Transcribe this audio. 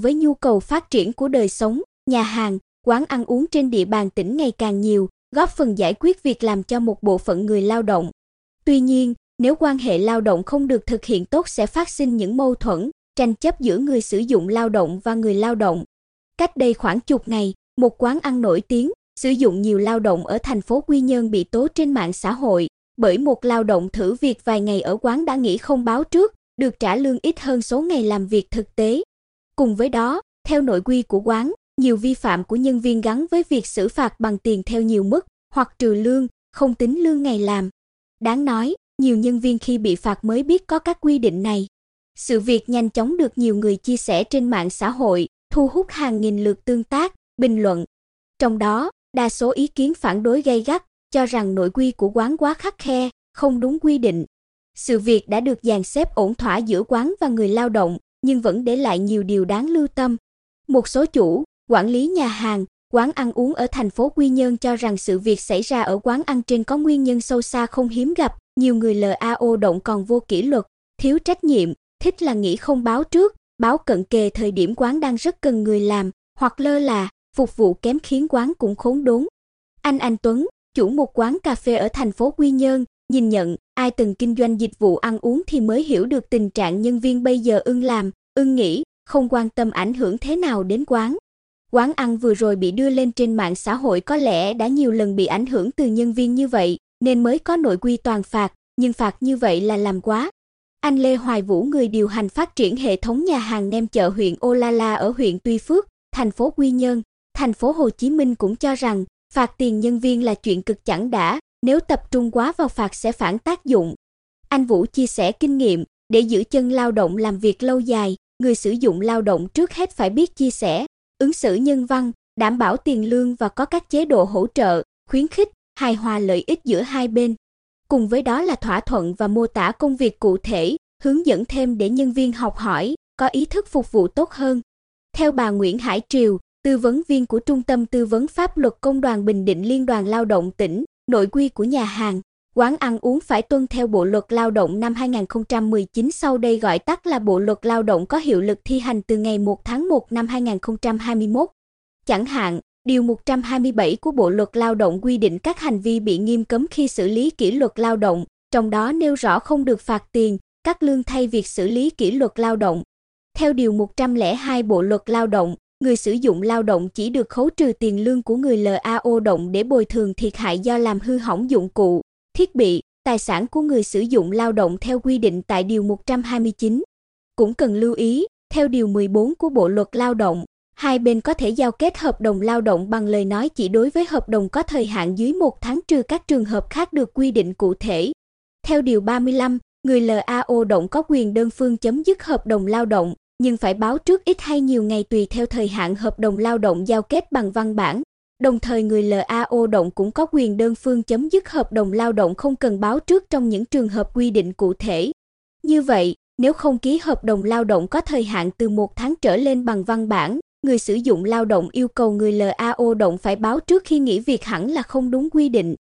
với nhu cầu phát triển của đời sống, nhà hàng, quán ăn uống trên địa bàn tỉnh ngày càng nhiều, góp phần giải quyết việc làm cho một bộ phận người lao động. Tuy nhiên, nếu quan hệ lao động không được thực hiện tốt sẽ phát sinh những mâu thuẫn, tranh chấp giữa người sử dụng lao động và người lao động. Cách đây khoảng chục ngày, một quán ăn nổi tiếng sử dụng nhiều lao động ở thành phố Quy Nhơn bị tố trên mạng xã hội bởi một lao động thử việc vài ngày ở quán đã nghỉ không báo trước, được trả lương ít hơn số ngày làm việc thực tế. Cùng với đó, theo nội quy của quán, nhiều vi phạm của nhân viên gắn với việc xử phạt bằng tiền theo nhiều mức hoặc trừ lương, không tính lương ngày làm. Đáng nói, nhiều nhân viên khi bị phạt mới biết có các quy định này. Sự việc nhanh chóng được nhiều người chia sẻ trên mạng xã hội, thu hút hàng nghìn lượt tương tác, bình luận. Trong đó, đa số ý kiến phản đối gay gắt, cho rằng nội quy của quán quá khắc khe, không đúng quy định. Sự việc đã được dàn xếp ổn thỏa giữa quán và người lao động, nhưng vẫn để lại nhiều điều đáng lưu tâm. Một số chủ, quản lý nhà hàng, quán ăn uống ở thành phố Quy Nhơn cho rằng sự việc xảy ra ở quán ăn trên có nguyên nhân sâu xa không hiếm gặp, nhiều người LAO động còn vô kỷ luật, thiếu trách nhiệm, thích là nghĩ không báo trước, báo cận kề thời điểm quán đang rất cần người làm, hoặc lơ là, phục vụ kém khiến quán cũng khốn đốn. Anh Anh Tuấn, chủ một quán cà phê ở thành phố Quy Nhơn, nhìn nhận, ai từng kinh doanh dịch vụ ăn uống thì mới hiểu được tình trạng nhân viên bây giờ ưng làm, ưng nghĩ không quan tâm ảnh hưởng thế nào đến quán. Quán ăn vừa rồi bị đưa lên trên mạng xã hội có lẽ đã nhiều lần bị ảnh hưởng từ nhân viên như vậy, nên mới có nội quy toàn phạt, nhưng phạt như vậy là làm quá. Anh Lê Hoài Vũ người điều hành phát triển hệ thống nhà hàng nem chợ huyện Ô La La ở huyện Tuy Phước, thành phố Quy Nhơn, thành phố Hồ Chí Minh cũng cho rằng phạt tiền nhân viên là chuyện cực chẳng đã, nếu tập trung quá vào phạt sẽ phản tác dụng. Anh Vũ chia sẻ kinh nghiệm, để giữ chân lao động làm việc lâu dài, người sử dụng lao động trước hết phải biết chia sẻ, ứng xử nhân văn, đảm bảo tiền lương và có các chế độ hỗ trợ, khuyến khích, hài hòa lợi ích giữa hai bên. Cùng với đó là thỏa thuận và mô tả công việc cụ thể, hướng dẫn thêm để nhân viên học hỏi, có ý thức phục vụ tốt hơn. Theo bà Nguyễn Hải Triều, tư vấn viên của Trung tâm Tư vấn Pháp luật Công đoàn Bình Định Liên đoàn Lao động tỉnh, nội quy của nhà hàng, quán ăn uống phải tuân theo Bộ luật Lao động năm 2019 sau đây gọi tắt là Bộ luật Lao động có hiệu lực thi hành từ ngày 1 tháng 1 năm 2021. Chẳng hạn, Điều 127 của Bộ luật Lao động quy định các hành vi bị nghiêm cấm khi xử lý kỷ luật lao động, trong đó nêu rõ không được phạt tiền, cắt lương thay việc xử lý kỷ luật lao động. Theo Điều 102 Bộ luật Lao động, người sử dụng lao động chỉ được khấu trừ tiền lương của người LAO động để bồi thường thiệt hại do làm hư hỏng dụng cụ, thiết bị, tài sản của người sử dụng lao động theo quy định tại Điều 129. Cũng cần lưu ý, theo Điều 14 của Bộ Luật Lao động, hai bên có thể giao kết hợp đồng lao động bằng lời nói chỉ đối với hợp đồng có thời hạn dưới một tháng trừ các trường hợp khác được quy định cụ thể. Theo Điều 35, người LAO động có quyền đơn phương chấm dứt hợp đồng lao động, nhưng phải báo trước ít hay nhiều ngày tùy theo thời hạn hợp đồng lao động giao kết bằng văn bản. Đồng thời người LAO động cũng có quyền đơn phương chấm dứt hợp đồng lao động không cần báo trước trong những trường hợp quy định cụ thể. Như vậy, nếu không ký hợp đồng lao động có thời hạn từ một tháng trở lên bằng văn bản, người sử dụng lao động yêu cầu người LAO động phải báo trước khi nghỉ việc hẳn là không đúng quy định.